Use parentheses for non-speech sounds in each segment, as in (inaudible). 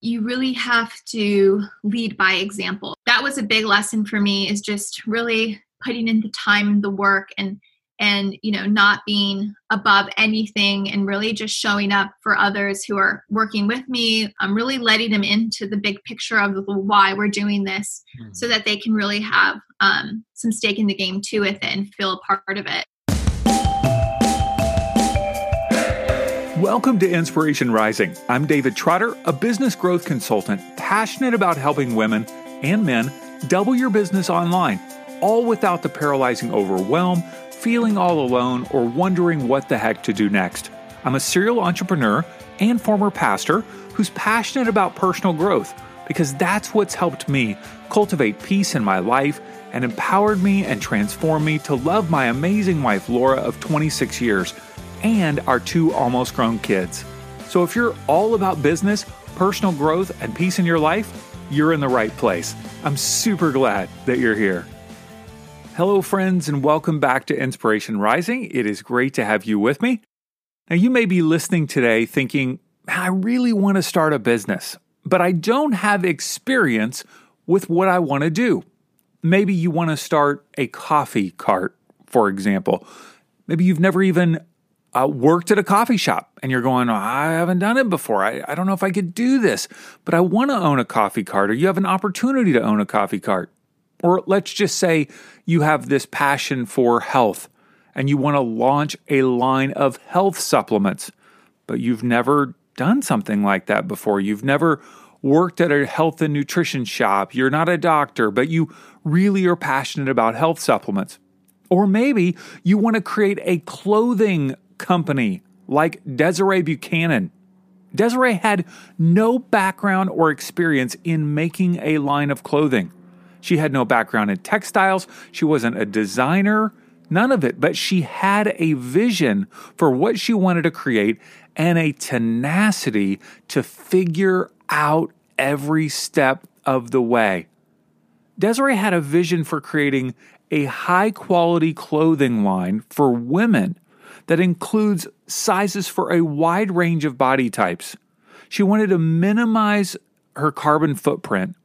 you really have to lead by example. That was a big lesson for me is just really putting in the time, and the work and and you know not being above anything and really just showing up for others who are working with me i'm really letting them into the big picture of why we're doing this mm-hmm. so that they can really have um, some stake in the game too with it and feel a part of it Welcome to Inspiration Rising. I'm David Trotter, a business growth consultant passionate about helping women and men double your business online, all without the paralyzing overwhelm feeling all alone, or wondering what the heck to do next. I'm a serial entrepreneur and former pastor who's passionate about personal growth because that's what's helped me cultivate peace in my life and empowered me and transformed me to love my amazing wife, Laura, of 26 years, and our two almost grown kids. So if you're all about business, personal growth, and peace in your life, you're in the right place. I'm super glad that you're here. Hello, friends, and welcome back to Inspiration Rising. It is great to have you with me. Now, you may be listening today thinking, I really want to start a business, but I don't have experience with what I want to do. Maybe you want to start a coffee cart, for example. Maybe you've never even uh, worked at a coffee shop and you're going, oh, I haven't done it before. I, I don't know if I could do this, but I want to own a coffee cart, or you have an opportunity to own a coffee cart. Or let's just say you have this passion for health and you want to launch a line of health supplements, but you've never done something like that before. You've never worked at a health and nutrition shop. You're not a doctor, but you really are passionate about health supplements. Or maybe you want to create a clothing company like Desiree Buchanan. Desiree had no background or experience in making a line of clothing. She had no background in textiles. She wasn't a designer, none of it, but she had a vision for what she wanted to create and a tenacity to figure out every step of the way. Desiree had a vision for creating a high quality clothing line for women that includes sizes for a wide range of body types. She wanted to minimize her carbon footprint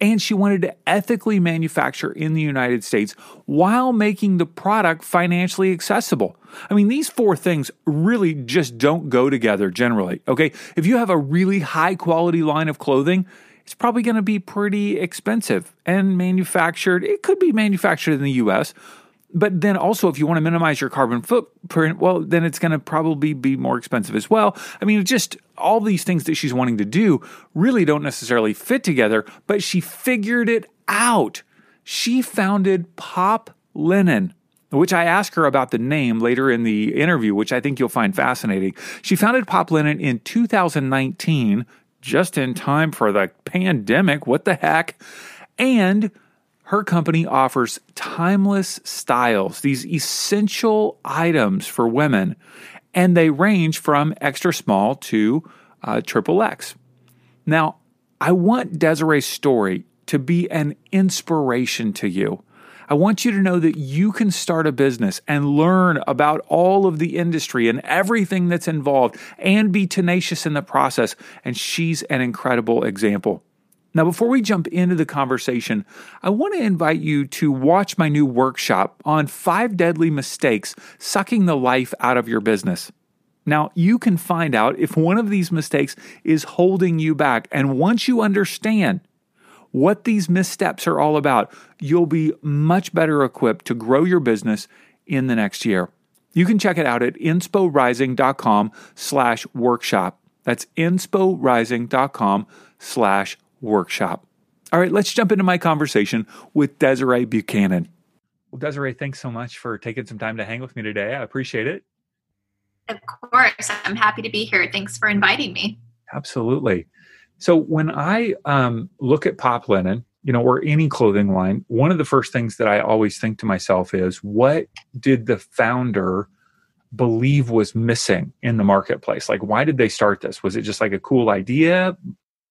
and she wanted to ethically manufacture in the United States while making the product financially accessible. I mean, these four things really just don't go together generally. Okay. If you have a really high quality line of clothing, it's probably going to be pretty expensive and manufactured. It could be manufactured in the US, but then also if you want to minimize your carbon footprint well then it's going to probably be more expensive as well i mean just all these things that she's wanting to do really don't necessarily fit together but she figured it out she founded pop linen which I ask her about the name later in the interview, which I think you'll find fascinating. She founded Pop Linen in 2019, just in time for the pandemic. What the heck? And her company offers timeless styles, these essential items for women, and they range from extra small to uh, triple X. Now, I want Desiree's story to be an inspiration to you. I want you to know that you can start a business and learn about all of the industry and everything that's involved and be tenacious in the process. And she's an incredible example. Now, before we jump into the conversation, I want to invite you to watch my new workshop on five deadly mistakes sucking the life out of your business. Now, you can find out if one of these mistakes is holding you back. And once you understand what these missteps are all about, you'll be much better equipped to grow your business in the next year. You can check it out at insporising.com slash workshop. That's insporising.com slash workshop. All right, let's jump into my conversation with Desiree Buchanan. Well, Desiree, thanks so much for taking some time to hang with me today. I appreciate it. Of course. I'm happy to be here. Thanks for inviting me. Absolutely. So, when I um, look at Pop Linen, you know, or any clothing line, one of the first things that I always think to myself is what did the founder believe was missing in the marketplace? Like, why did they start this? Was it just like a cool idea?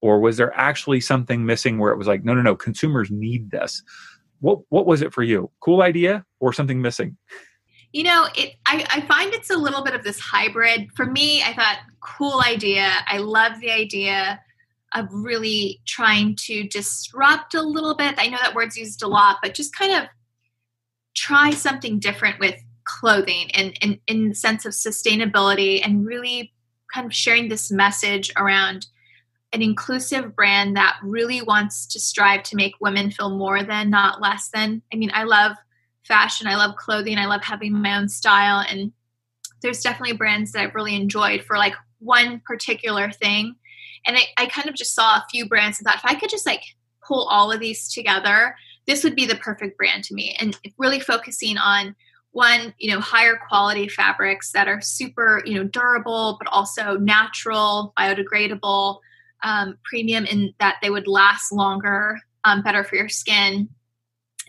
Or was there actually something missing where it was like no no no consumers need this? What what was it for you? Cool idea or something missing? You know it I, I find it's a little bit of this hybrid. For me i thought cool idea. I love the idea of really trying to disrupt a little bit. I know that word's used a lot, but just kind of try something different with clothing and, and in the sense of sustainability and really kind of sharing this message around an inclusive brand that really wants to strive to make women feel more than, not less than. I mean, I love fashion, I love clothing, I love having my own style. And there's definitely brands that I've really enjoyed for like one particular thing. And I, I kind of just saw a few brands and thought if I could just like pull all of these together, this would be the perfect brand to me. And really focusing on one, you know, higher quality fabrics that are super, you know, durable, but also natural, biodegradable, um, premium in that they would last longer, um, better for your skin.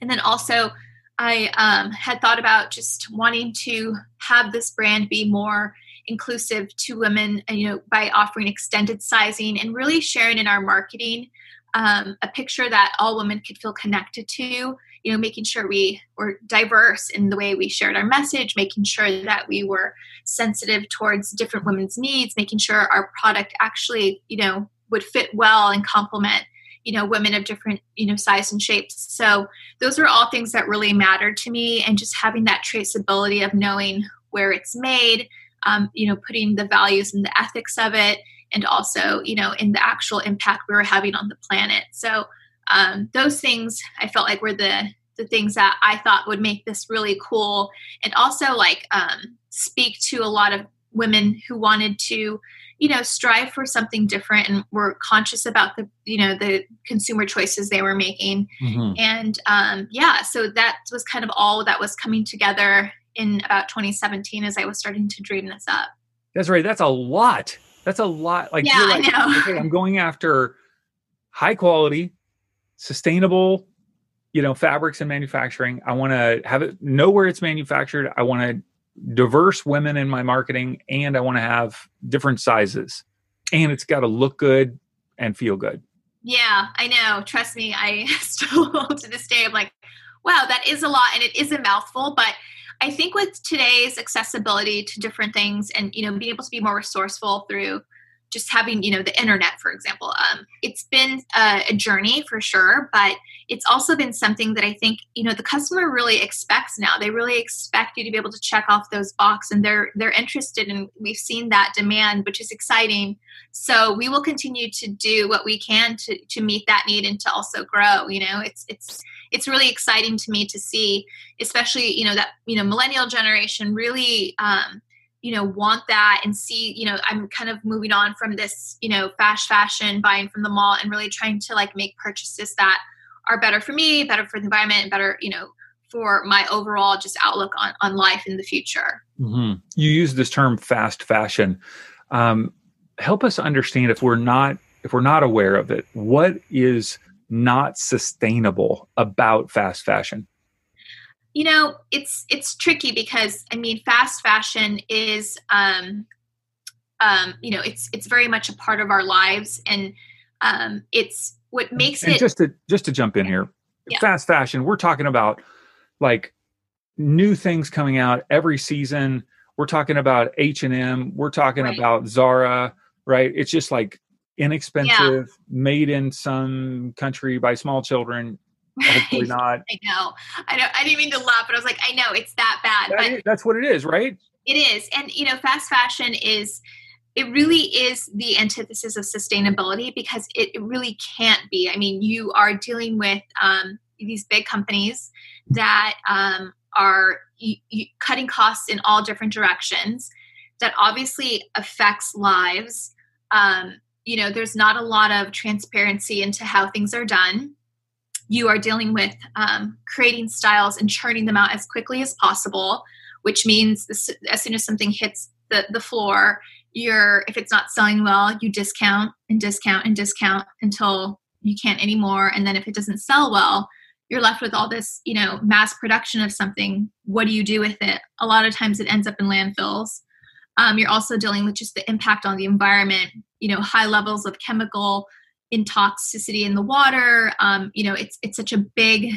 And then also, I um, had thought about just wanting to have this brand be more inclusive to women, you know, by offering extended sizing and really sharing in our marketing um, a picture that all women could feel connected to. You know, making sure we were diverse in the way we shared our message, making sure that we were sensitive towards different women's needs, making sure our product actually, you know, would fit well and complement you know women of different you know size and shapes. So those are all things that really matter to me and just having that traceability of knowing where it's made um, you know putting the values and the ethics of it and also you know in the actual impact we were having on the planet. So um, those things i felt like were the the things that i thought would make this really cool and also like um, speak to a lot of women who wanted to you know strive for something different and were conscious about the you know the consumer choices they were making. Mm-hmm. and um, yeah so that was kind of all that was coming together in about 2017 as i was starting to dream this up. That's right. That's a lot. That's a lot. Like yeah, like, I know. okay i'm going after high quality sustainable you know fabrics and manufacturing. I want to have it know where it's manufactured. I want to diverse women in my marketing and I want to have different sizes. And it's got to look good and feel good. Yeah, I know. Trust me, I (laughs) still to this day I'm like, wow, that is a lot and it is a mouthful, but I think with today's accessibility to different things and you know being able to be more resourceful through just having you know the internet for example. Um, it's been a, journey for sure but it's also been something that i think you know the customer really expects now. They really expect you to be able to check off those boxes and they're they're interested and we've seen that demand which is exciting. So we will continue to do what we can to to meet that need and to also grow you know? It's it's it's really exciting to me to see especially you know that you know millennial generation really um, you know want that and see you know i'm kind of moving on from this you know fast fashion buying from the mall and really trying to like make purchases that are better for me better for the environment and better you know for my overall just outlook on, on life in the future. Mm-hmm. you use this term fast fashion. Um, help us understand if we're not if we're not aware of it what is not sustainable about fast fashion you know it's it's tricky because i mean fast fashion is um um you know it's it's very much a part of our lives and um it's what makes and it just to just to jump in here yeah. fast fashion we're talking about like new things coming out every season we're talking about h&m we're talking right. about zara right it's just like inexpensive yeah. made in some country by small children Hopefully (laughs) not. I know. I know. I didn't mean to laugh, but I was like, I know it's that bad. That but is, that's what it is, right? It is, and you know, fast fashion is. It really is the antithesis of sustainability because it, really can't be. I mean, you are dealing with um, these big companies that um, are cutting costs in all different directions. That obviously affects lives. Um, you know, there's not a lot of transparency into how things are done you are dealing with um, creating styles and churning them out as quickly as possible, which means this, as soon as something hits the, the floor, you're if it's not selling well, you discount and discount and discount until you can't anymore. And then if it doesn't sell well, you're left with all this, you know, mass production of something. What do you do with it? A lot of times it ends up in landfills. Um, you're also dealing with just the impact on the environment, you know, high levels of chemical in toxicity in the water. Um, you know, it's it's such a big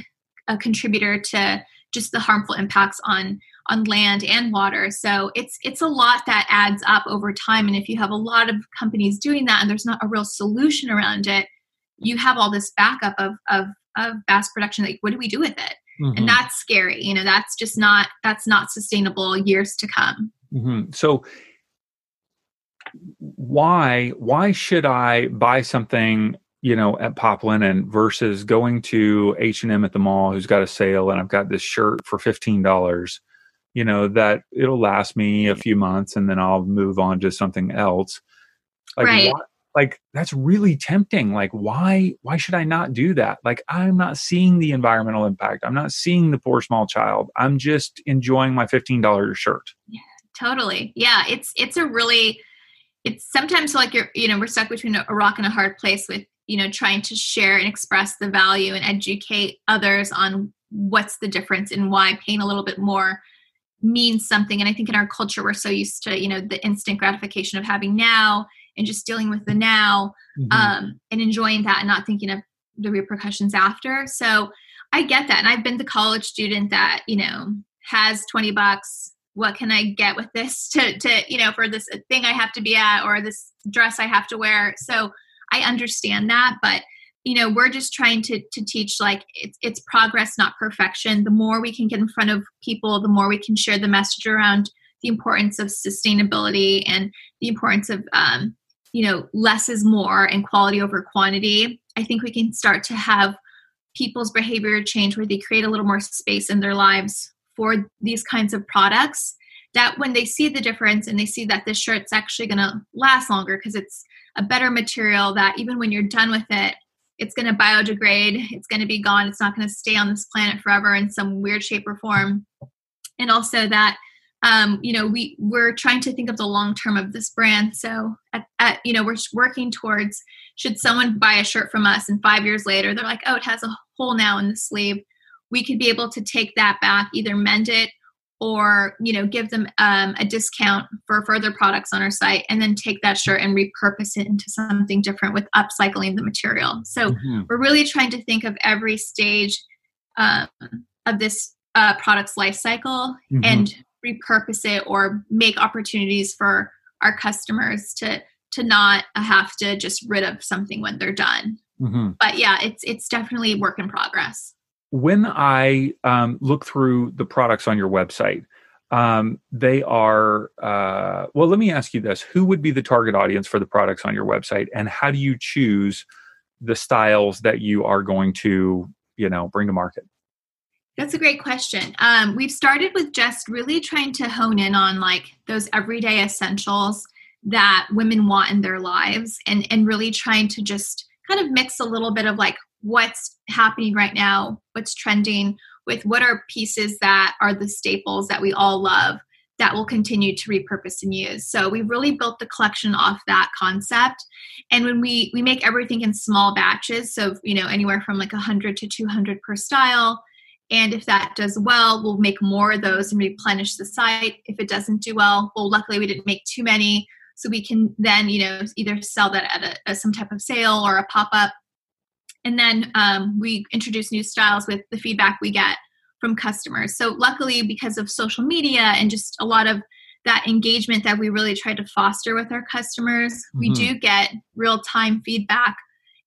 uh, contributor to just the harmful impacts on on land and water. So it's it's a lot that adds up over time. And if you have a lot of companies doing that and there's not a real solution around it, you have all this backup of of of bass production. Like, what do we do with it? Mm-hmm. And that's scary. You know, that's just not that's not sustainable years to come. Mm-hmm. So why why should I buy something you know at Pop Linen versus going to H and M at the mall who's got a sale and I've got this shirt for fifteen dollars you know that it'll last me a few months and then I'll move on to something else. Like right. Why, like that's really tempting. Like why why should I not do that? Like I'm not seeing the environmental impact. I'm not seeing the poor small child. I'm just enjoying my $15 shirt. Yeah, totally. Yeah, it's it's a really it's sometimes like you're you know we're stuck between a rock and a hard place with you know trying to share and express the value and educate others on what's the difference and why paying a little bit more means something. And i think in our culture we're so used to you know the instant gratification of having now and just dealing with the now mm-hmm. um, and enjoying that and not thinking of the repercussions after. So i get that. And i've been the college student that you know has 20 bucks what can i get with this (laughs) to to you know for this thing i have to be at or this dress i have to wear. So i understand that but you know we're just trying to to teach like it's it's progress not perfection. The more we can get in front of people the more we can share the message around the importance of sustainability and the importance of um, you know less is more and quality over quantity i think we can start to have people's behavior change where they create a little more space in their lives for these kinds of products that when they see the difference and they see that this shirt's actually going to last longer because it's a better material that even when you're done with it it's going to biodegrade it's going to be gone it's not going to stay on this planet forever in some weird shape or form. And also that um, you know we we're trying to think of the long term of this brand. So at, at, you know we're working towards should someone buy a shirt from us and five years later they're like oh it has a hole now in the sleeve we could be able to take that back either mend it or you know give them um, a discount for further products on our site and then take that shirt and repurpose it into something different with upcycling the material so mm-hmm. we're really trying to think of every stage um, of this uh, product's life cycle mm-hmm. and repurpose it or make opportunities for our customers to to not have to just rid of something when they're done mm-hmm. but yeah it's it's definitely work in progress when I um, look through the products on your website, um, they are uh, well. Let me ask you this: Who would be the target audience for the products on your website, and how do you choose the styles that you are going to, you know, bring to market? That's a great question. Um, we've started with just really trying to hone in on like those everyday essentials that women want in their lives, and and really trying to just kind of mix a little bit of like what's happening right now, what's trending, with what are pieces that are the staples that we all love that will continue to repurpose and use. So we really built the collection off that concept. And when we we make everything in small batches, so you know anywhere from like 100 to 200 per style. And if that does well, we'll make more of those and replenish the site. If it doesn't do well, well, luckily we didn't make too many, so we can then you know either sell that at a, a some type of sale or a pop up and then um, we introduce new styles with the feedback we get from customers. So, luckily, because of social media and just a lot of that engagement that we really try to foster with our customers, mm-hmm. we do get real time feedback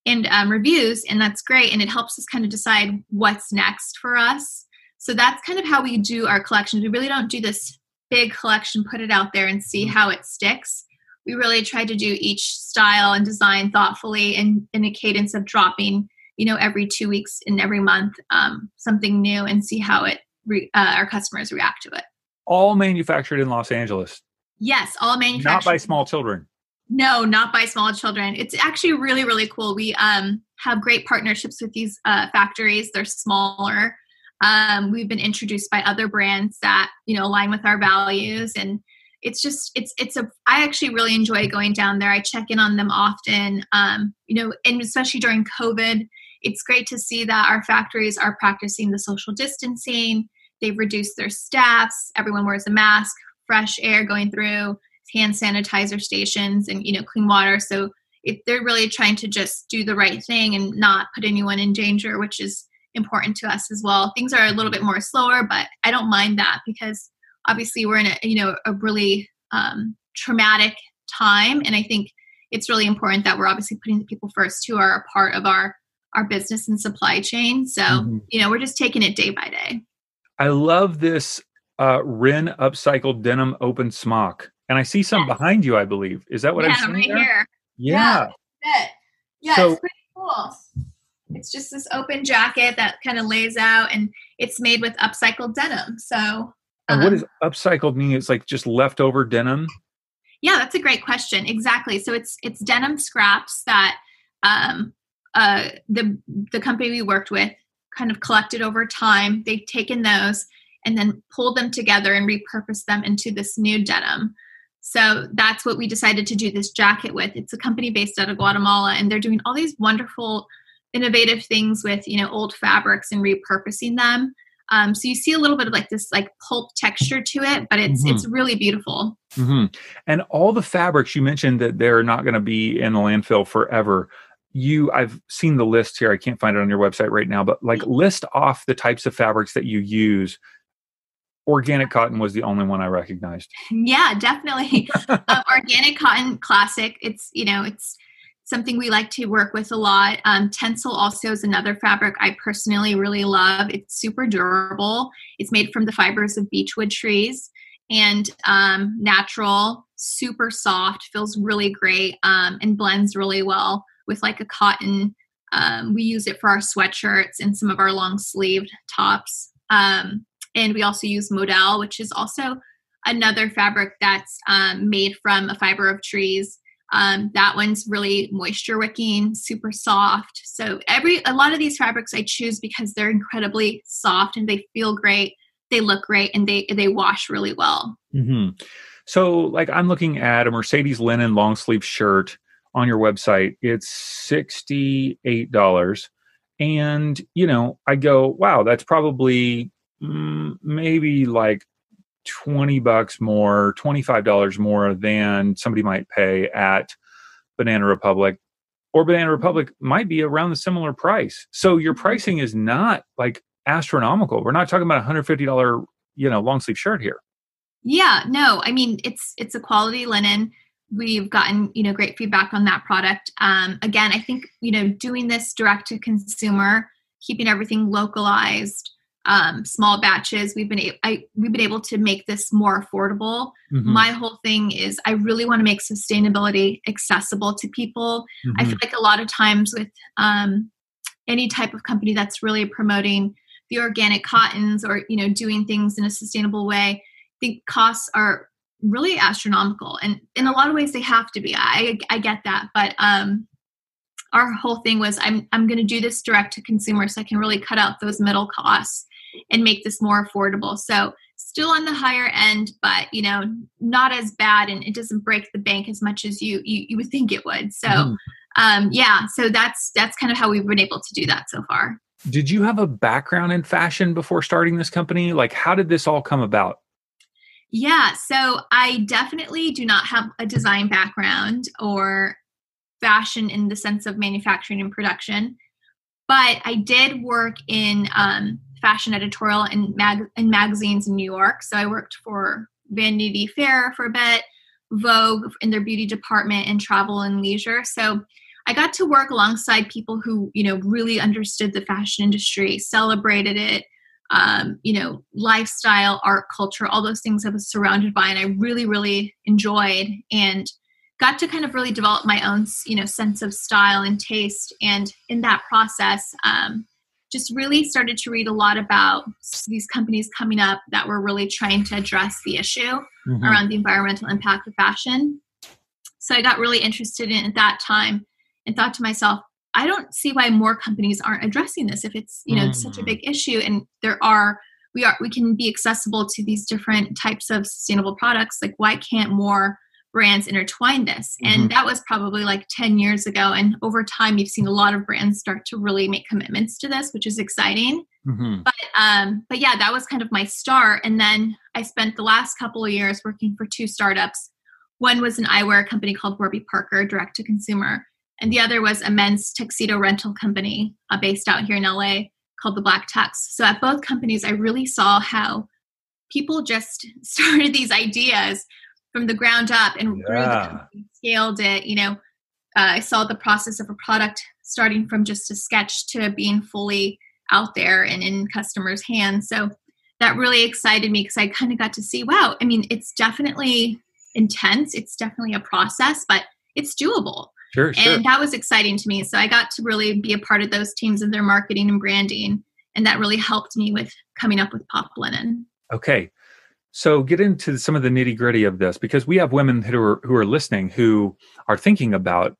and um, reviews, and that's great. And it helps us kind of decide what's next for us. So, that's kind of how we do our collections. We really don't do this big collection, put it out there, and see mm-hmm. how it sticks we really tried to do each style and design thoughtfully and in a cadence of dropping you know every two weeks and every month um, something new and see how it re- uh, our customers react to it. All manufactured in los angeles. Yes all manufactured not by small children. No not by small children. It's actually really really cool. We um, have great partnerships with these uh, factories. They're smaller. Um, we've been introduced by other brands that you know align with our values and it's just it's it's a i actually really enjoy going down there. I check in on them often um, you know and especially during covid it's great to see that our factories are practicing the social distancing. They've reduced their staffs. Everyone wears a mask fresh air going through hand sanitizer stations and you know clean water. So it, they're really trying to just do the right thing and not put anyone in danger which is important to us as well. Things are a little bit more slower but i don't mind that because obviously we're in a you know a really um, traumatic time, and I think it's really important that we're obviously putting the people first who are a part of our our business and supply chain. So mm-hmm. you know we're just taking it day by day. I love this uh, Ren upcycled denim open smock, and I see some yes. behind you. I believe is that what yeah, I'm seeing right there? here. Yeah, yeah, yeah so, it's pretty cool. It's just this open jacket that kind of lays out, and it's made with upcycled denim. So and what does um, upcycled mean? It's like just leftover denim. Yeah, that's a great question. Exactly. So it's it's denim scraps that um, uh, the the company we worked with kind of collected over time. They've taken those and then pulled them together and repurposed them into this new denim. So that's what we decided to do this jacket with. It's a company based out of Guatemala, and they're doing all these wonderful, innovative things with you know old fabrics and repurposing them. Um, so you see a little bit of like this like pulp texture to it, but it's mm-hmm. it's really beautiful. Mm-hmm. And all the fabrics you mentioned that they're not going to be in the landfill forever. You, I've seen the list here. I can't find it on your website right now, but like list off the types of fabrics that you use. Organic cotton was the only one I recognized. (laughs) Yeah, definitely. (laughs) um, organic cotton, classic. It's you know it's something we like to work with a lot. Um, Tencel also is another fabric I personally really love. It's super durable. It's made from the fibers of beechwood trees and um, natural, super soft, feels really great, um, and blends really well with like a cotton. Um, we use it for our sweatshirts and some of our long sleeved tops. Um, and we also use Modal, which is also another fabric that's um, made from a fiber of trees um, that one's really moisture wicking, super soft. So every a lot of these fabrics I choose because they're incredibly soft and they feel great, they look great, and they they wash really well. Mm-hmm. So like I'm looking at a Mercedes linen long sleeve shirt on your website. It's sixty eight dollars, and you know I go, wow, that's probably mm, maybe like 20 bucks more, $25 more than somebody might pay at Banana Republic or Banana. Republic might be around the similar price. So your pricing is not like astronomical. We're not talking about a $150, you know, long sleeve shirt here. Yeah, no. I mean, it's it's a quality linen. We've gotten, you know, great feedback on that product. Um again, I think, you know, doing this direct to consumer, keeping everything localized, um, small batches. We've been a- I, we've been able to make this more affordable. Mm-hmm. My whole thing is I really want to make sustainability accessible to people. Mm-hmm. I feel like a lot of times with um, any type of company that's really promoting the organic cottons or you know doing things in a sustainable way, I think costs are really astronomical, and in a lot of ways they have to be. I I get that, but um, our whole thing was I'm I'm going to do this direct to consumer so I can really cut out those middle costs and make this more affordable. So still on the higher end, but you know, not as bad and it doesn't break the bank as much as you you, you would think it would. So mm. um yeah, so that's that's kind of how we've been able to do that so far. Did you have a background in fashion before starting this company? Like how did this all come about? Yeah, so I definitely do not have a design background or fashion in the sense of manufacturing and production, but I did work in um, fashion editorial in, mag- in magazines in New York. So I worked for Vanity Fair for a bit, Vogue in their beauty department, and Travel and Leisure. So I got to work alongside people who, you know, really understood the fashion industry, celebrated it, um, you know, lifestyle, art, culture, all those things I was surrounded by, and I really, really enjoyed and got to kind of really develop my own, you know, sense of style and taste. And in that process, um, just really started to read a lot about these companies coming up that were really trying to address the issue mm-hmm. around the environmental impact of fashion. So I got really interested in at that time and thought to myself, I don't see why more companies aren't addressing this if it's, you know, mm. such a big issue and there are we are we can be accessible to these different types of sustainable products like why can't more brands intertwine this. Mm-hmm. And that was probably like 10 years ago. And over time, you've seen a lot of brands start to really make commitments to this, which is exciting. Mm-hmm. But um, but yeah, that was kind of my start. And then I spent the last couple of years working for two startups. One was an eyewear company called Warby Parker, direct to consumer, and the other was a men's tuxedo rental company uh, based out here in LA called the Black Tux. So at both companies, I really saw how people just (laughs) started these ideas from the ground up and yeah. grew the company, scaled it. You know, uh, I saw the process of a product starting from just a sketch to being fully out there and in customers' hands. So that really excited me because I kind of got to see, wow, I mean, it's definitely intense. It's definitely a process, but it's doable. Sure, sure. And that was exciting to me. So I got to really be a part of those teams and their marketing and branding. And that really helped me with coming up with Pop Linen. Okay. So get into some of the nitty gritty of this because we have women who are who are listening who are thinking about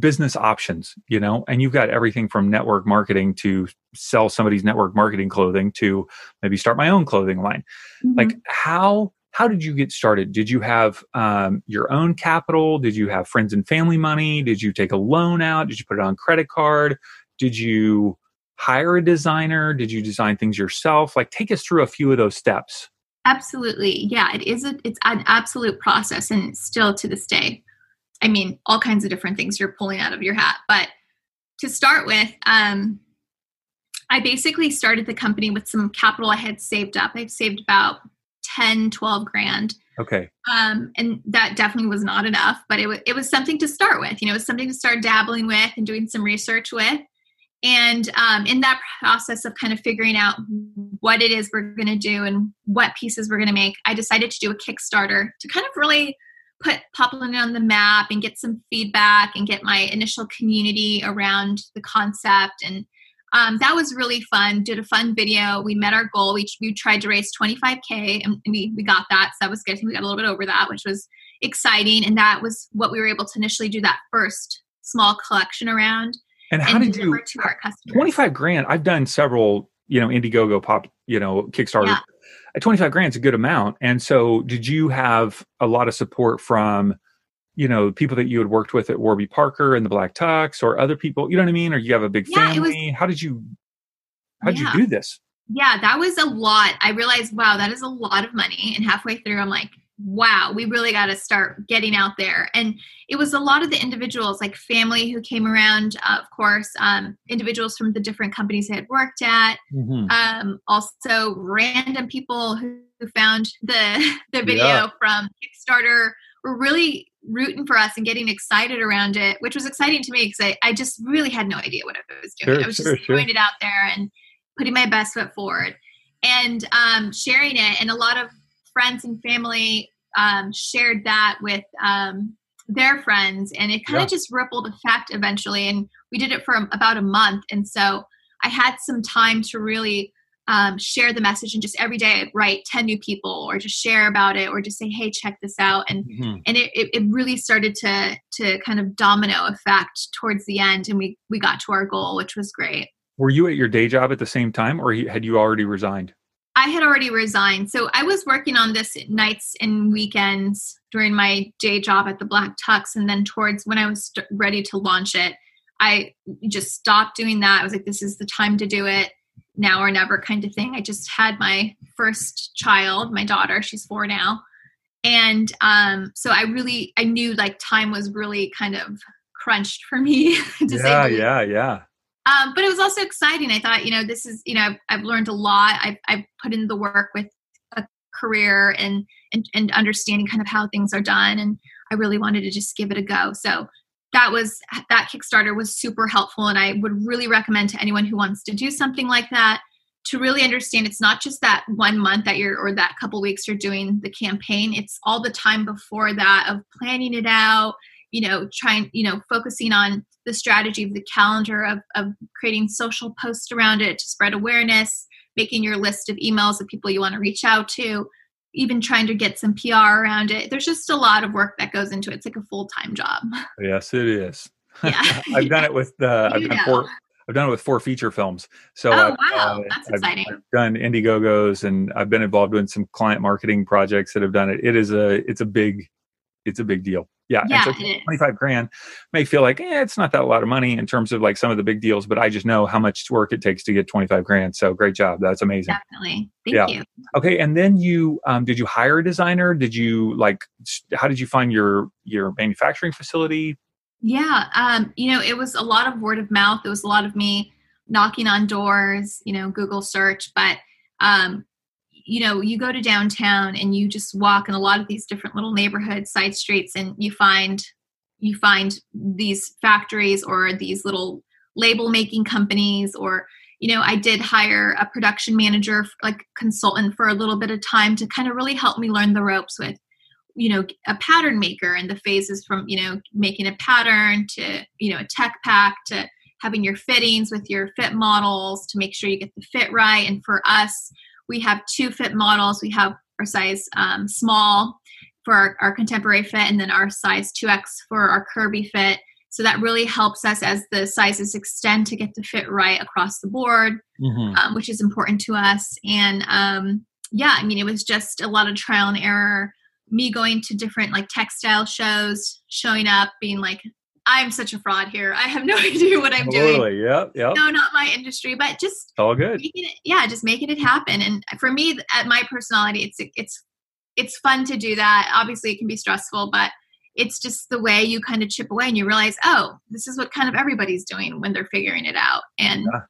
business options, you know, and you've got everything from network marketing to sell somebody's network marketing clothing to maybe start my own clothing line. Mm-hmm. Like how how did you get started? Did you have um, your own capital? Did you have friends and family money? Did you take a loan out? Did you put it on credit card? Did you hire a designer? Did you design things yourself? Like, take us through a few of those steps. Absolutely, yeah. It is a it's an absolute process, and still to this day. I mean, all kinds of different things you're pulling out of your hat. But to start with, um, I basically started the company with some capital I had saved up. I've saved about 10, 12 grand. Okay. Um, and that definitely was not enough, but it, w- it was something to start with. You know, it was something to start dabbling with and doing some research with. And um, in that process of kind of figuring out what it is we're going to do and what pieces we're going to make, I decided to do a Kickstarter to kind of really put Pop Linen on the map and get some feedback and get my initial community around the concept and um, that was really fun. Did a fun video. We met our goal. We, we tried to raise 25K and we, we got that. So that was good. we got a little bit over that, which was exciting. And that was what we were able to initially do that first small collection around. And how and did you, to our customers. 25 grand? I've done several, you know, Indiegogo pop, you know, Kickstarter. Yeah. At 25 grand is a good amount. And so did you have a lot of support from, you know people that you had worked with at warby parker and the black tux or other people you know what i mean or you have a big yeah, family was, how did you how did yeah. you do this yeah that was a lot i realized wow that is a lot of money and halfway through i'm like wow we really got to start getting out there and it was a lot of the individuals like family who came around uh, of course um, individuals from the different companies i had worked at mm-hmm. um, also random people who, who found the (laughs) the video yeah. from kickstarter were really rooting for us and getting excited around it, which was exciting to me because I, I just really had no idea what I was doing. Sure, I was sure, just sure. throwing it out there and putting my best foot forward and um, sharing it. And a lot of friends and family um, shared that with um, their friends, and it kind of yeah. just rippled effect eventually. And we did it for about a month. And so I had some time to really um, share the message and just every day I'd write 10 new people or just share about it or just say hey check this out and mm-hmm. and it, it really started to to kind of domino effect towards the end and we we got to our goal which was great were you at your day job at the same time or had you already resigned i had already resigned so i was working on this nights and weekends during my day job at the black tux and then towards when i was st- ready to launch it i just stopped doing that i was like this is the time to do it now or never kind of thing. I just had my first child, my daughter, she's four now. And um, so I really, I knew like time was really kind of crunched for me (laughs) to yeah, say. Yeah, yeah, um, but it was also exciting. I thought, you know, this is, you know, I've, I've learned a lot. I've, I've put in the work with a career and, and, and understanding kind of how things are done. And I really wanted to just give it a go. So that was that kickstarter was super helpful and i would really recommend to anyone who wants to do something like that to really understand it's not just that one month that you're or that couple weeks you're doing the campaign it's all the time before that of planning it out you know trying you know focusing on the strategy of the calendar of, of creating social posts around it to spread awareness making your list of emails of people you want to reach out to even trying to get some PR around it. There's just a lot of work that goes into it. It's like a full time job. (laughs) Yes, it is. (laughs) Yeah, I've done it with uh, (laughs) I've done four. I've done it with four feature films. So oh I've, wow, uh, that's exciting. I've, I've done Indiegogos, and I've been involved in some client marketing projects that have done it. It is a it's a big it's a big deal. Yeah, yeah so 25 grand may feel like, eh, it's not that a lot of money in terms of like some of the big deals, but I just know how much work it takes to get 25 grand. So great job. That's amazing. Definitely. Thank yeah. you. Okay. And then you, um, did you hire a designer? Did you like, how did you find your, your manufacturing facility? Yeah. Um, you know, it was a lot of word of mouth. It was a lot of me knocking on doors, you know, Google search, but, um, you know you go to downtown and you just walk in a lot of these different little neighborhoods side streets and you find you find these factories or these little label making companies or you know i did hire a production manager like consultant for a little bit of time to kind of really help me learn the ropes with you know a pattern maker and the phases from you know making a pattern to you know a tech pack to having your fittings with your fit models to make sure you get the fit right. And for us we have two fit models we have our size um, small for our, our contemporary fit and then our size 2x for our curvy fit so that really helps us as the sizes extend to get the fit right across the board, mm-hmm. um, which is important to us. And um, yeah, I mean, it was just a lot of trial and error. Me going to different like textile shows, showing up, being like, I'm such a fraud here. I have no (laughs) idea what I'm totally. doing. Yep. Yep. No, not my industry, but just all good. It, yeah, just making it happen. And for me, at my personality, it's it's it's fun to do that. Obviously, it can be stressful, but it's just the way you kind of chip away and you realize oh this is what kind of everybody's doing when they're figuring it out and yeah.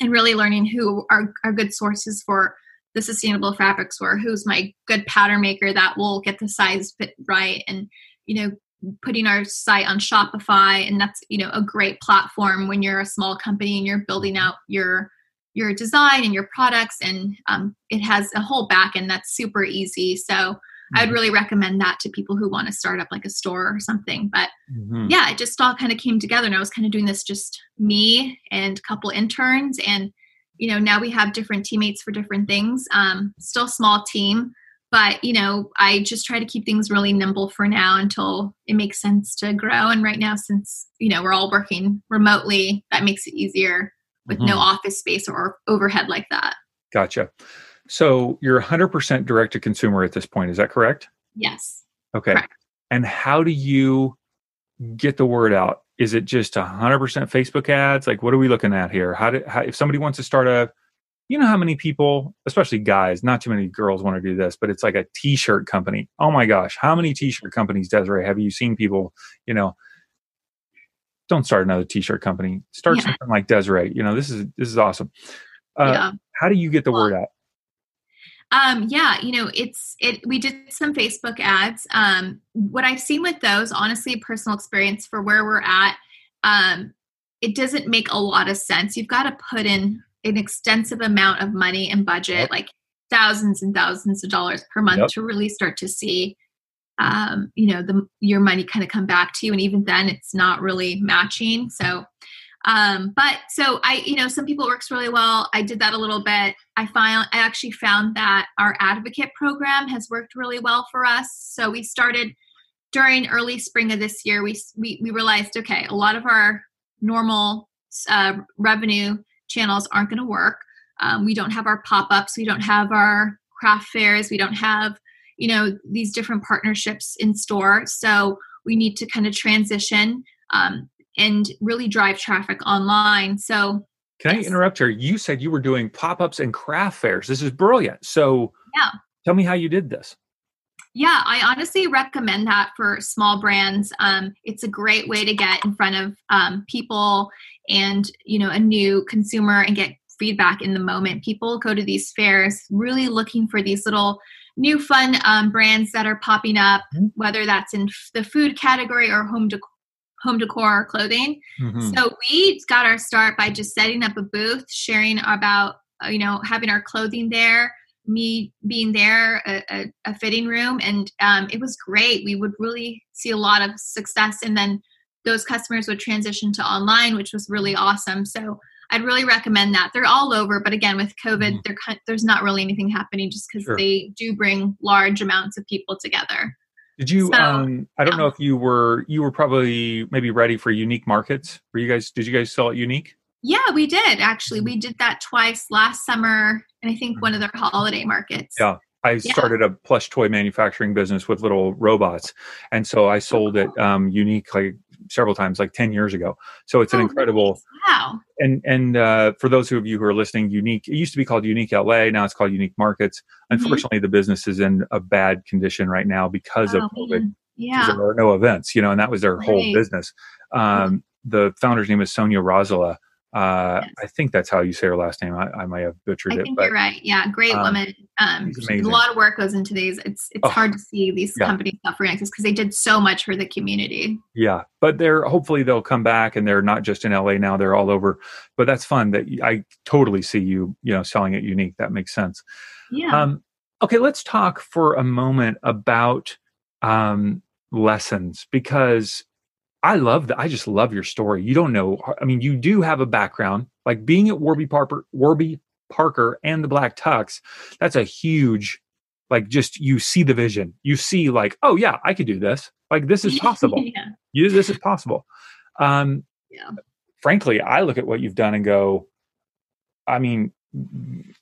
and really learning who are, are good sources for the sustainable fabrics or who's my good pattern maker that will get the size fit right and you know putting our site on shopify and that's you know a great platform when you're a small company and you're building out your your design and your products and um, it has a whole back end that's super easy so I'd mm-hmm. really recommend that to people who want to start up like a store or something. But mm-hmm. yeah, it just all kind of came together and I was kind of doing this just me and a couple interns and you know, now we have different teammates for different things. Um, still small team, but you know, I just try to keep things really nimble for now until it makes sense to grow. And right now, since you know we're all working remotely, that makes it easier with mm-hmm. no office space or overhead like that. Gotcha. So you're 100% direct to consumer at this point. Is that correct? Yes. Okay. Correct. And how do you get the word out? Is it just 100% Facebook ads? Like, what are we looking at here? How, do, how if somebody wants to start a, you know, how many people, especially guys, not too many girls want to do this, but it's like a t-shirt company. Oh my gosh, how many t-shirt companies, Desiree, have you seen people, you know, don't start another t-shirt company. Start yeah. something like Desiree. You know, this is this is awesome. Uh, yeah. How do you get the well, word out? Um, yeah, you know, it's it. We did some Facebook ads. Um, what I've seen with those, honestly, personal experience for where we're at, um, it doesn't make a lot of sense. You've got to put in an extensive amount of money and budget, yep. like thousands and thousands of dollars per month, yep. to really start to see, um, you know, the your money kind of come back to you. And even then, it's not really matching. So um, but so I, you know, some people works really well. I did that a little bit. I found I actually found that our advocate program has worked really well for us. So we started during early spring of this year. We we, we realized okay, a lot of our normal uh, revenue channels aren't going to work. Um, we don't have our pop ups. We don't have our craft fairs. We don't have you know these different partnerships in store. So we need to kind of transition. Um, and really drive traffic online. So, can yes. I interrupt here? You said you were doing pop ups and craft fairs. This is brilliant. So, yeah. Tell me how you did this. Yeah, I honestly recommend that for small brands. Um, it's a great way to get in front of um, people and you know a new consumer and get feedback in the moment. People go to these fairs really looking for these little new fun um, brands that are popping up, mm-hmm. whether that's in the food category or home decor home decor or clothing. Mm-hmm. So we got our start by just setting up a booth, sharing about, uh, you know, having our clothing there, me being there, a, a, a fitting room. And um, it was great. We would really see a lot of success. And then those customers would transition to online, which was really awesome. So I'd really recommend that. They're all over, but again, with COVID, mm-hmm. there's not really anything happening just because sure. they do bring large amounts of people together. Did you? So, um, I don't yeah. know if you were. You were probably maybe ready for unique markets. Were you guys? Did you guys sell it unique? Yeah, we did actually. We did that twice last summer, and I think one of their holiday markets. Yeah, I yeah. started a plush toy manufacturing business with little robots, and so I sold oh, it um, unique like several times, like ten years ago. So it's oh, an incredible. Wow. And and uh, for those of you who are listening, unique. It used to be called Unique LA. Now it's called Unique Markets. Mm-hmm. Unfortunately, mm-hmm. the business is in a bad condition right now because oh, of COVID. Yeah. There are no events, you know, and that was their right. whole business. Um, the founder's name is Sonja Rasula. Uh, yes. I think that's how you say her last name. I, I might have butchered I it. I think you're right. Yeah, great um, woman. Um, a lot of work goes into these. It's it's oh, hard to see these yeah. companies suffering because they did so much for the community. Yeah, but they're hopefully they'll come back and they're not just in LA now. They're all over. But that's fun. That I totally see you. You know, selling it unique. That makes sense. Yeah. Um, okay, let's talk for a moment about um, lessons because I love that. I just love your story. You don't know. I mean, you do have a background, like being at Warby Parker, Warby Parker, and the Black Tux. That's a huge, like, just you see the vision. You see, like, oh yeah, I could do this. Like, this is possible. (laughs) yeah. You, this is possible. Um, yeah. Frankly, I look at what you've done and go, I mean,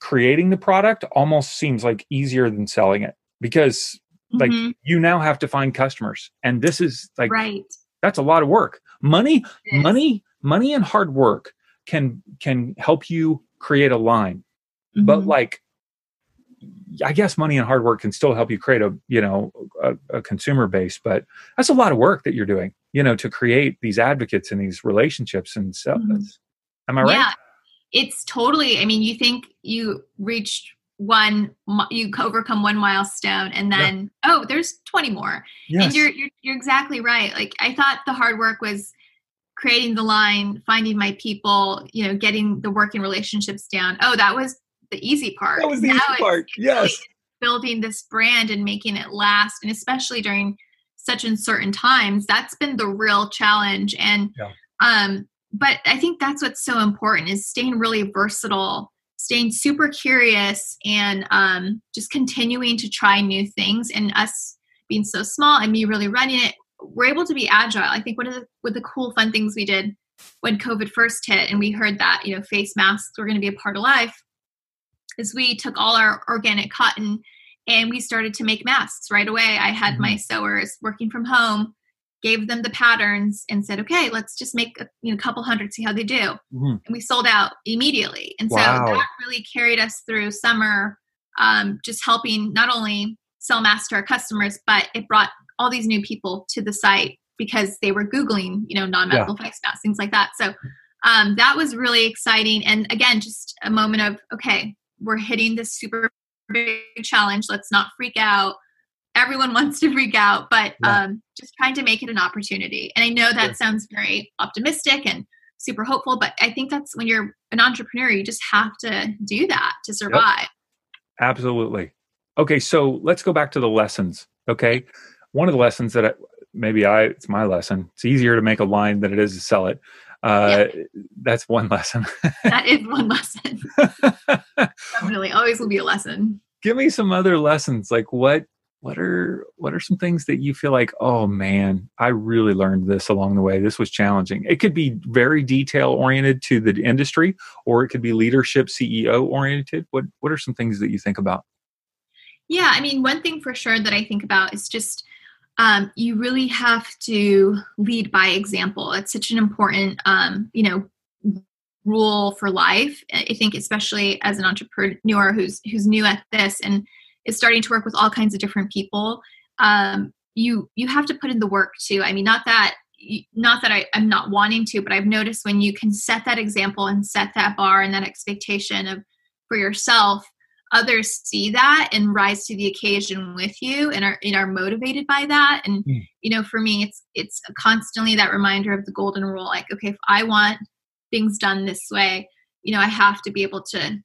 creating the product almost seems like easier than selling it because like mm-hmm. you now have to find customers and this is like right that's a lot of work. Money money money and hard work can can help you create a line. Mm-hmm. but like i guess money and hard work can still help you create a you know a, a, consumer base but that's a lot of work that you're doing you know to create these advocates and these relationships and stuff. Mm-hmm. am i right? Yeah. It's totally i mean you think you reached one you overcome one milestone and then yeah. oh there's 20 more. Yes. and you're, you're you're exactly right. Like i thought the hard work was creating the line finding my people you know getting the working relationships down. Oh that was the easy part. That was the now easy part. yes. building this brand and making it last. And especially during such uncertain times that's been the real challenge. And yeah. um but i think that's what's so important is staying really versatile staying super curious and um, just continuing to try new things. And us being so small and me really running it we're able to be agile. I think one of the, one of the cool fun things we did when covid first hit and we heard that you know face masks were going to be a part of life is we took all our organic cotton and we started to make masks right away. I had mm-hmm. my sewers working from home gave them the patterns and said, okay, let's just make a you know, couple hundred, see how they do. Mm-hmm. And we sold out immediately. And wow. so that really carried us through summer, um, just helping not only sell masks to our customers, but it brought all these new people to the site because they were Googling, you know, non-medical yeah. face masks, things like that. So um, that was really exciting. And again, just a moment of, okay, we're hitting this super big challenge. Let's not freak out everyone (laughs) wants to freak out, but yeah. um, just trying to make it an opportunity. And I know that sounds very optimistic and super hopeful, but I think that's when you're an entrepreneur, you just have to do that to survive. Yep. Absolutely. Okay, so let's go back to the lessons. Okay, one of the lessons that I, maybe I it's my lesson. It's easier to make a line than it is to sell it. Uh, yeah. That's one lesson. that is one (laughs) lesson. Definitely, always will be a lesson. Give me some other lessons. Like what what are what are some things that you feel like oh man i really learned this along the way. This was challenging. It could be very detail oriented to the industry or it could be leadership ceo oriented what what are some things that you think about? Yeah i mean one thing for sure that i think about is just um, you really have to lead by example. It's such an important um, you know rule for life i think especially as an entrepreneur who's who's new at this and is starting to work with all kinds of different people. Um, you you have to put in the work too. I mean not that not that I, i'm not wanting to but i've noticed when you can set that example and set that bar and that expectation of for yourself others see that and rise to the occasion with you and are and are motivated by that. And mm. you know for me it's it's constantly that reminder of the golden rule like okay if i want things done this way you know i have to be able to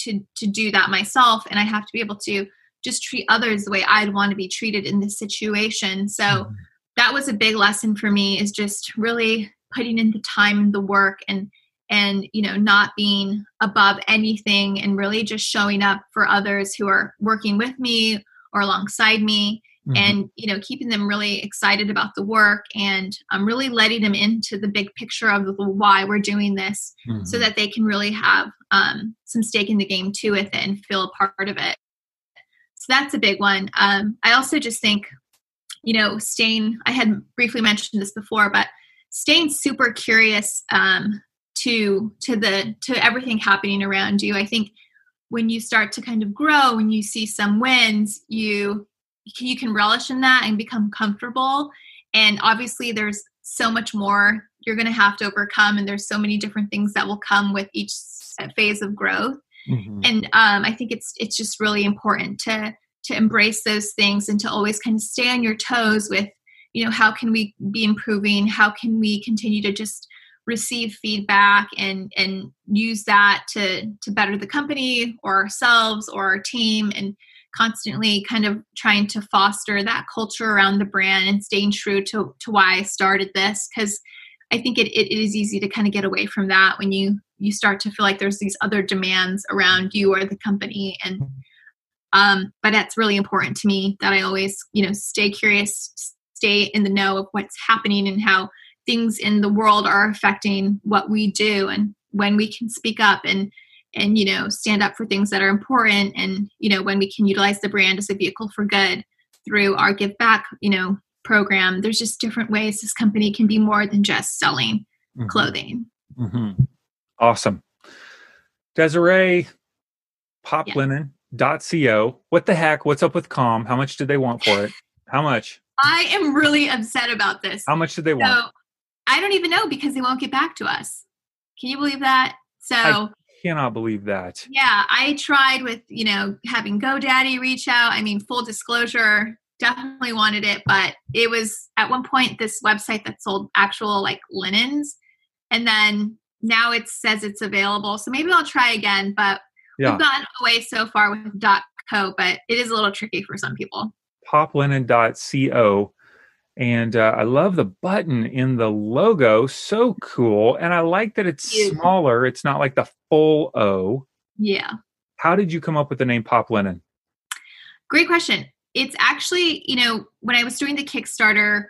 to to do that myself and i have to be able to just treat others the way I'd want to be treated in this situation. So mm-hmm. that was a big lesson for me is just really putting in the time, and the work and and you know not being above anything and really just showing up for others who are working with me or alongside me mm-hmm. and you know keeping them really excited about the work and i'm um, really letting them into the big picture of why we're doing this mm-hmm. so that they can really have um, some stake in the game too with it and feel a part of it that's a big one. Um, I also just think, you know, staying, I had briefly mentioned this before, but staying super curious um, to to the to everything happening around you. I think when you start to kind of grow, when you see some wins, you you can relish in that and become comfortable. And obviously, there's so much more you're going to have to overcome and there's so many different things that will come with each phase of growth mm-hmm. and um, i think it's it's just really important to to embrace those things and to always kind of stay on your toes with you know how can we be improving how can we continue to just receive feedback and and use that to to better the company or ourselves or our team and constantly kind of trying to foster that culture around the brand and staying true to to why I started this because I think it, it is easy to kind of get away from that when you you start to feel like there's these other demands around you or the company and um but that's really important to me that I always you know stay curious stay in the know of what's happening and how things in the world are affecting what we do and when we can speak up and and you know stand up for things that are important and you know when we can utilize the brand as a vehicle for good through our give back you know program there's just different ways this company can be more than just selling mm-hmm. clothing mm-hmm. Awesome. Desiree poplinen.co what the heck? What's up with calm? How much did they want for it? How much? I am really upset about this. How much did they want? So, i don't even know because they won't get back to us. Can you believe that? So I cannot believe that. Yeah, I tried with, you know, having GoDaddy reach out. I mean, full disclosure, definitely wanted it, but it was at one point this website that sold actual like linens. And then now it says it's available. So maybe I'll try again, but yeah. we've gotten away so far with .co, but it is a little tricky for some people. Poplinen.co and uh, I love the button in the logo. So cool. And I like that it's smaller. It's not like the full O. Yeah. How did you come up with the name Pop Linen? Great question. It's actually, you know, when I was doing the Kickstarter,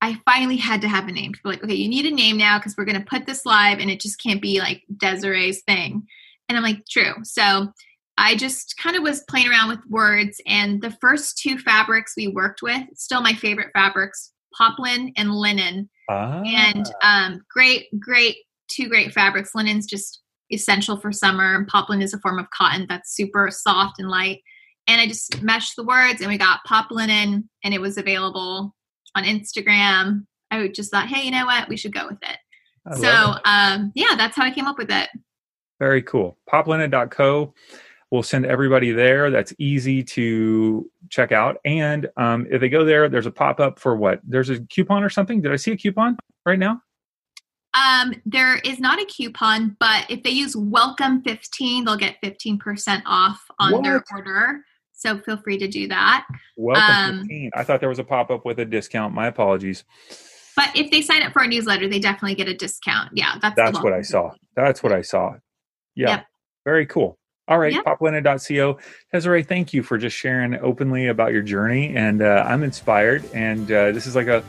I finally had to have a name. People like, okay, you need a name now because we're going to put this live and it just can't be like Desiree's thing. And I'm like, true. So I just kind of was playing around with words, and the first two fabrics we worked with, still my favorite fabrics, poplin and linen. Ah. And um, great, great, two great fabrics. Linen's just essential for summer. and Poplin is a form of cotton that's super soft and light. And I just meshed the words, and we got pop linen, and it was available on Instagram. I just thought, hey, you know what? We should go with it. I so, it. Um, yeah, that's how I came up with it. Very cool. Poplinen.co We'll send everybody there. That's easy to check out. And um, if they go there, there's a pop up for what? There's a coupon or something. Did I see a coupon right now? Um, there is not a coupon, but if they use welcome 15, they'll get 15% off on what? their order. So feel free to do that. Welcome um, I thought there was a pop up with a discount. My apologies. But if they sign up for a newsletter, they definitely get a discount. Yeah, that's that's what I saw. That's what I saw. Yeah. Yep. Very cool. All right, yep. poplinen.co. Desiree, thank you for just sharing openly about your journey. And uh, I'm inspired. And uh, this is like a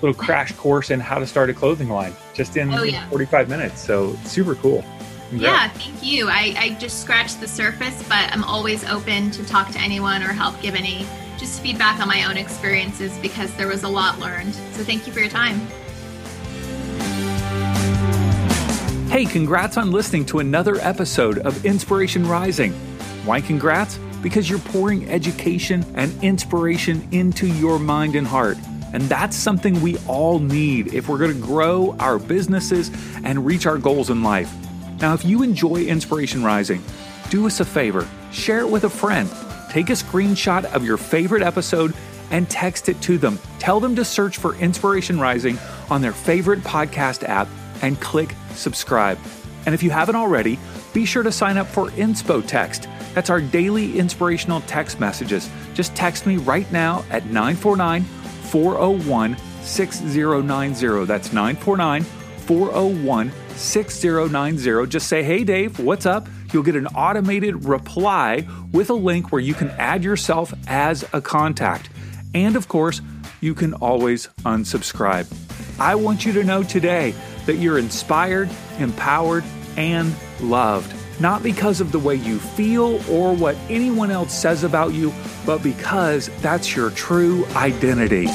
little crash course in how to start a clothing line just in oh, yeah. 45 minutes. So super cool. Yeah, thank you. I, I just scratched the surface, but I'm always open to talk to anyone or help give any just feedback on my own experiences because there was a lot learned. So thank you for your time. Hey, congrats on listening to another episode of Inspiration Rising. Why congrats? Because you're pouring education and inspiration into your mind and heart. And that's something we all need if we're going to grow our businesses and reach our goals in life. Now, if you enjoy Inspiration Rising, do us a favor share it with a friend. Take a screenshot of your favorite episode and text it to them. Tell them to search for Inspiration Rising on their favorite podcast app and click subscribe. And if you haven't already, be sure to sign up for Inspo Text. That's our daily inspirational text messages. Just text me right now at 949 401 6090. That's 949 401 6090. Just say, hey, Dave, what's up? You'll get an automated reply with a link where you can add yourself as a contact. And of course, you can always unsubscribe. I want you to know today that you're inspired, empowered, and loved. Not because of the way you feel or what anyone else says about you, but because that's your true identity.